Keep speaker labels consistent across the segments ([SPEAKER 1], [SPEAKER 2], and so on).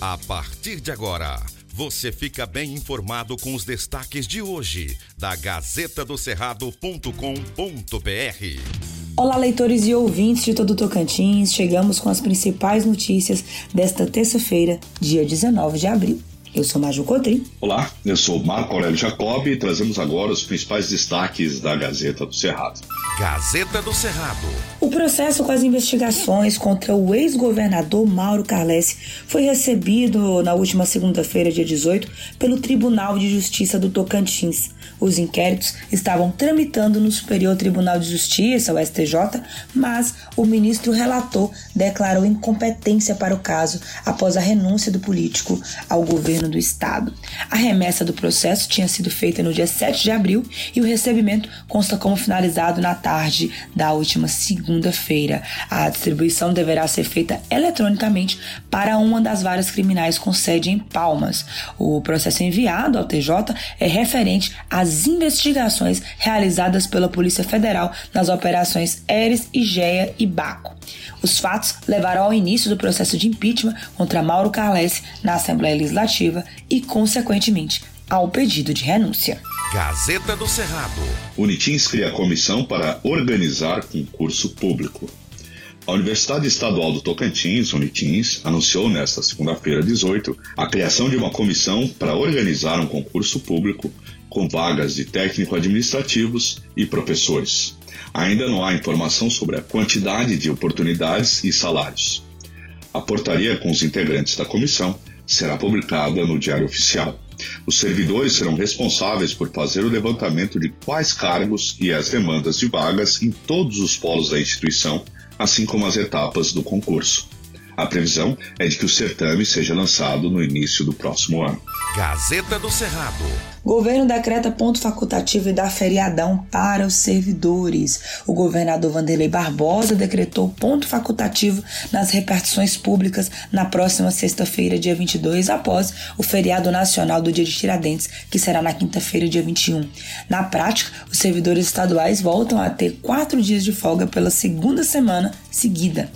[SPEAKER 1] A partir de agora, você fica bem informado com os destaques de hoje da Gazeta do Cerrado.com.br.
[SPEAKER 2] Olá, leitores e ouvintes de todo Tocantins. Chegamos com as principais notícias desta terça-feira, dia 19 de abril. Eu sou Maju Cotrim.
[SPEAKER 3] Olá, eu sou Marco Aurélio Jacob e trazemos agora os principais destaques da Gazeta do Cerrado.
[SPEAKER 1] Gazeta do Cerrado.
[SPEAKER 2] O processo com as investigações contra o ex-governador Mauro Carlesse foi recebido na última segunda-feira, dia 18, pelo Tribunal de Justiça do Tocantins. Os inquéritos estavam tramitando no Superior Tribunal de Justiça, o STJ, mas o ministro relator declarou incompetência para o caso após a renúncia do político ao governo do estado. A remessa do processo tinha sido feita no dia 7 de abril e o recebimento consta como finalizado na tarde da última segunda-feira. A distribuição deverá ser feita eletronicamente para uma das várias criminais com sede em Palmas. O processo enviado ao TJ é referente às investigações realizadas pela Polícia Federal nas operações Eres, Igeia e Baco. Os fatos levaram ao início do processo de impeachment contra Mauro Carlesse na Assembleia Legislativa e, consequentemente, ao pedido de renúncia.
[SPEAKER 1] Gazeta do Cerrado.
[SPEAKER 3] Unitins cria comissão para organizar concurso público. A Universidade Estadual do Tocantins, Unitins, anunciou nesta segunda-feira 18 a criação de uma comissão para organizar um concurso público com vagas de técnico-administrativos e professores. Ainda não há informação sobre a quantidade de oportunidades e salários. A portaria com os integrantes da comissão será publicada no Diário Oficial. Os servidores serão responsáveis por fazer o levantamento de quais cargos e as demandas de vagas em todos os polos da instituição, assim como as etapas do concurso. A previsão é de que o certame seja lançado no início do próximo ano.
[SPEAKER 1] Gazeta do Cerrado.
[SPEAKER 2] Governo decreta ponto facultativo e dá feriadão para os servidores. O governador Vanderlei Barbosa decretou ponto facultativo nas repartições públicas na próxima sexta-feira, dia 22, após o feriado nacional do Dia de Tiradentes, que será na quinta-feira, dia 21. Na prática, os servidores estaduais voltam a ter quatro dias de folga pela segunda semana seguida.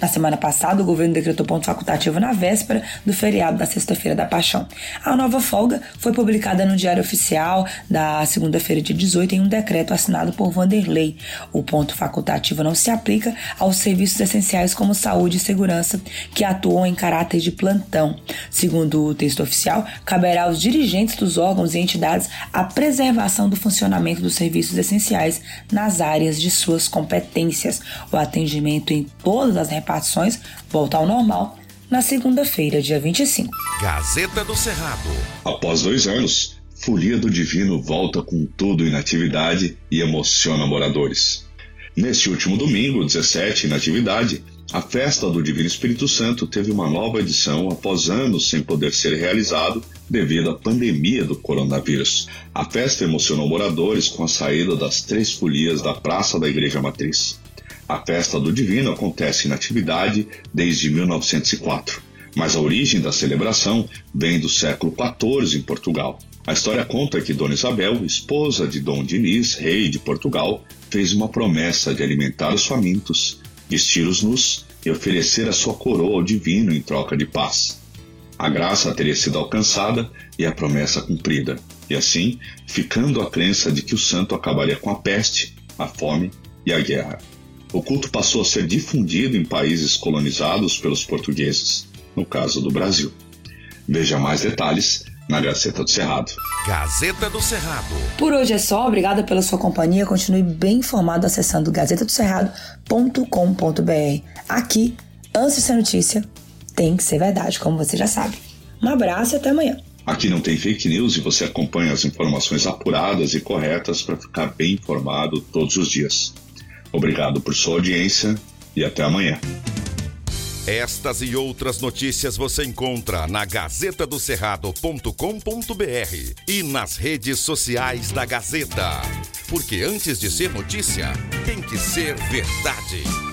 [SPEAKER 2] Na semana passada, o governo decretou ponto facultativo na véspera do feriado da Sexta-feira da Paixão. A nova folga foi publicada no Diário Oficial da segunda-feira, de 18, em um decreto assinado por Vanderlei. O ponto facultativo não se aplica aos serviços essenciais como saúde e segurança, que atuam em caráter de plantão. Segundo o texto oficial, caberá aos dirigentes dos órgãos e entidades a preservação do funcionamento dos serviços essenciais nas áreas de suas competências. O atendimento em todas as repartições volta ao normal na segunda-feira, dia 25.
[SPEAKER 1] Gazeta do Cerrado.
[SPEAKER 3] Após dois anos, Folia do Divino volta com tudo em atividade e emociona moradores. Neste último domingo, 17, na atividade, a festa do Divino Espírito Santo teve uma nova edição após anos sem poder ser realizado devido à pandemia do coronavírus. A festa emocionou moradores com a saída das três folias da Praça da Igreja Matriz. A festa do Divino acontece na atividade desde 1904, mas a origem da celebração vem do século XIV em Portugal. A história conta que Dona Isabel, esposa de Dom Diniz, rei de Portugal, fez uma promessa de alimentar os famintos, vestir os nus e oferecer a sua coroa ao divino em troca de paz. A graça teria sido alcançada e a promessa cumprida, e assim, ficando a crença de que o santo acabaria com a peste, a fome e a guerra o culto passou a ser difundido em países colonizados pelos portugueses, no caso do Brasil. Veja mais detalhes na Gazeta do Cerrado.
[SPEAKER 1] Gazeta do Cerrado.
[SPEAKER 2] Por hoje é só, obrigada pela sua companhia. Continue bem informado acessando gazetadocerrado.com.br. Aqui, antes de ser notícia, tem que ser verdade, como você já sabe. Um abraço e até amanhã.
[SPEAKER 3] Aqui não tem fake news e você acompanha as informações apuradas e corretas para ficar bem informado todos os dias. Obrigado por sua audiência e até amanhã.
[SPEAKER 1] Estas e outras notícias você encontra na gazetadocerrado.com.br e nas redes sociais da Gazeta. Porque antes de ser notícia, tem que ser verdade.